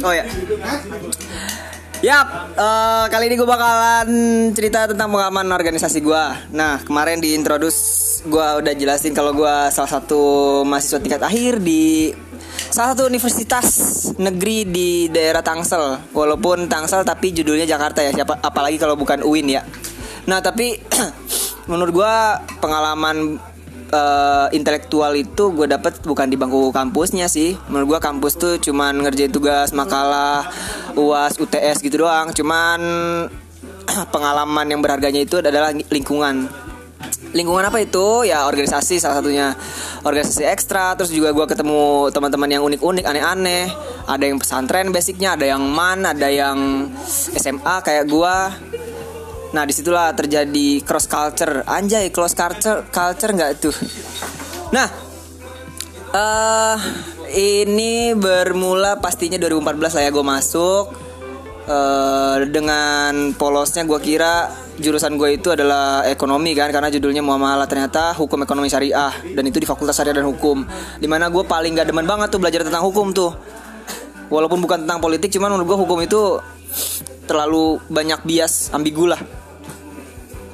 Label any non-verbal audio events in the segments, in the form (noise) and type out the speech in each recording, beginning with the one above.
Oh ya. Yap, eh, kali ini gue bakalan cerita tentang pengalaman organisasi gue. Nah, kemarin di introduce gue udah jelasin kalau gue salah satu mahasiswa tingkat akhir di salah satu universitas negeri di daerah Tangsel. Walaupun Tangsel tapi judulnya Jakarta ya. Siapa apalagi kalau bukan UIN ya. Nah, tapi (clears throat) menurut gue pengalaman eh, intelektual itu gue dapet bukan di bangku kampusnya sih. Menurut gue kampus tuh cuman ngerjain tugas makalah, uas, UTS gitu doang. Cuman (clears throat) pengalaman yang berharganya itu adalah lingkungan. Lingkungan apa itu? Ya organisasi salah satunya organisasi ekstra. Terus juga gue ketemu teman-teman yang unik-unik, aneh-aneh. Ada yang pesantren basicnya, ada yang man, ada yang SMA kayak gue. Nah di situlah terjadi cross culture. Anjay cross culture, culture nggak tuh? Nah eh ini bermula pastinya 2014 lah ya gue masuk. Eh dengan polosnya gue kira jurusan gue itu adalah ekonomi kan karena judulnya muamalah. Ternyata hukum ekonomi syariah dan itu di fakultas syariah dan hukum. Di mana gue paling gak demen banget tuh belajar tentang hukum tuh. Walaupun bukan tentang politik cuman menurut gue hukum itu terlalu banyak bias ambigu lah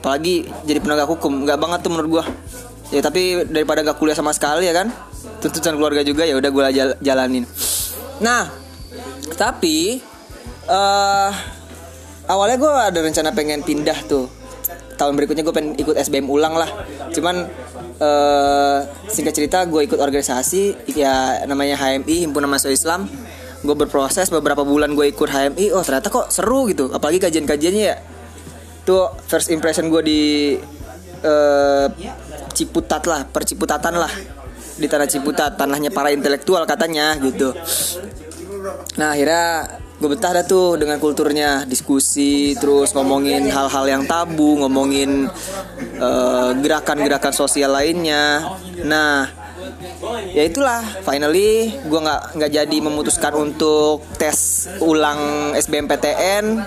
apalagi jadi penegak hukum. Nggak banget tuh menurut gue ya tapi daripada gak kuliah sama sekali ya kan? Tuntutan keluarga juga ya udah gue jal- jalanin. Nah tapi eh awalnya gue ada rencana pengen pindah tuh. Tahun berikutnya gue pengen ikut SBM ulang lah. Cuman eh singkat cerita gue ikut organisasi ya namanya HMI Himpunan Mahasiswa Islam. Gue berproses beberapa bulan gue ikut HMI oh ternyata kok seru gitu. Apalagi kajian-kajiannya ya tuh first impression gue di eh, Ciputat lah perciputatan lah. Di tanah Ciputat tanahnya para intelektual katanya gitu. Nah akhirnya gue betah dah tuh dengan kulturnya. Diskusi terus ngomongin hal-hal yang tabu ngomongin eh, gerakan-gerakan sosial lainnya. Nah ya itulah finally gue nggak nggak jadi memutuskan untuk tes ulang SBMPTN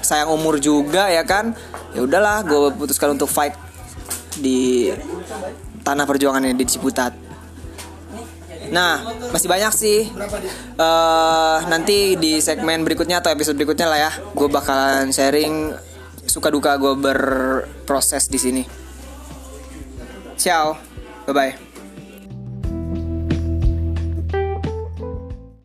sayang umur juga ya kan ya udahlah gue putuskan untuk fight di tanah perjuangannya di Ciputat Nah, masih banyak sih. eh nanti di segmen berikutnya atau episode berikutnya lah ya, gue bakalan sharing suka duka gue berproses di sini. Ciao, bye bye.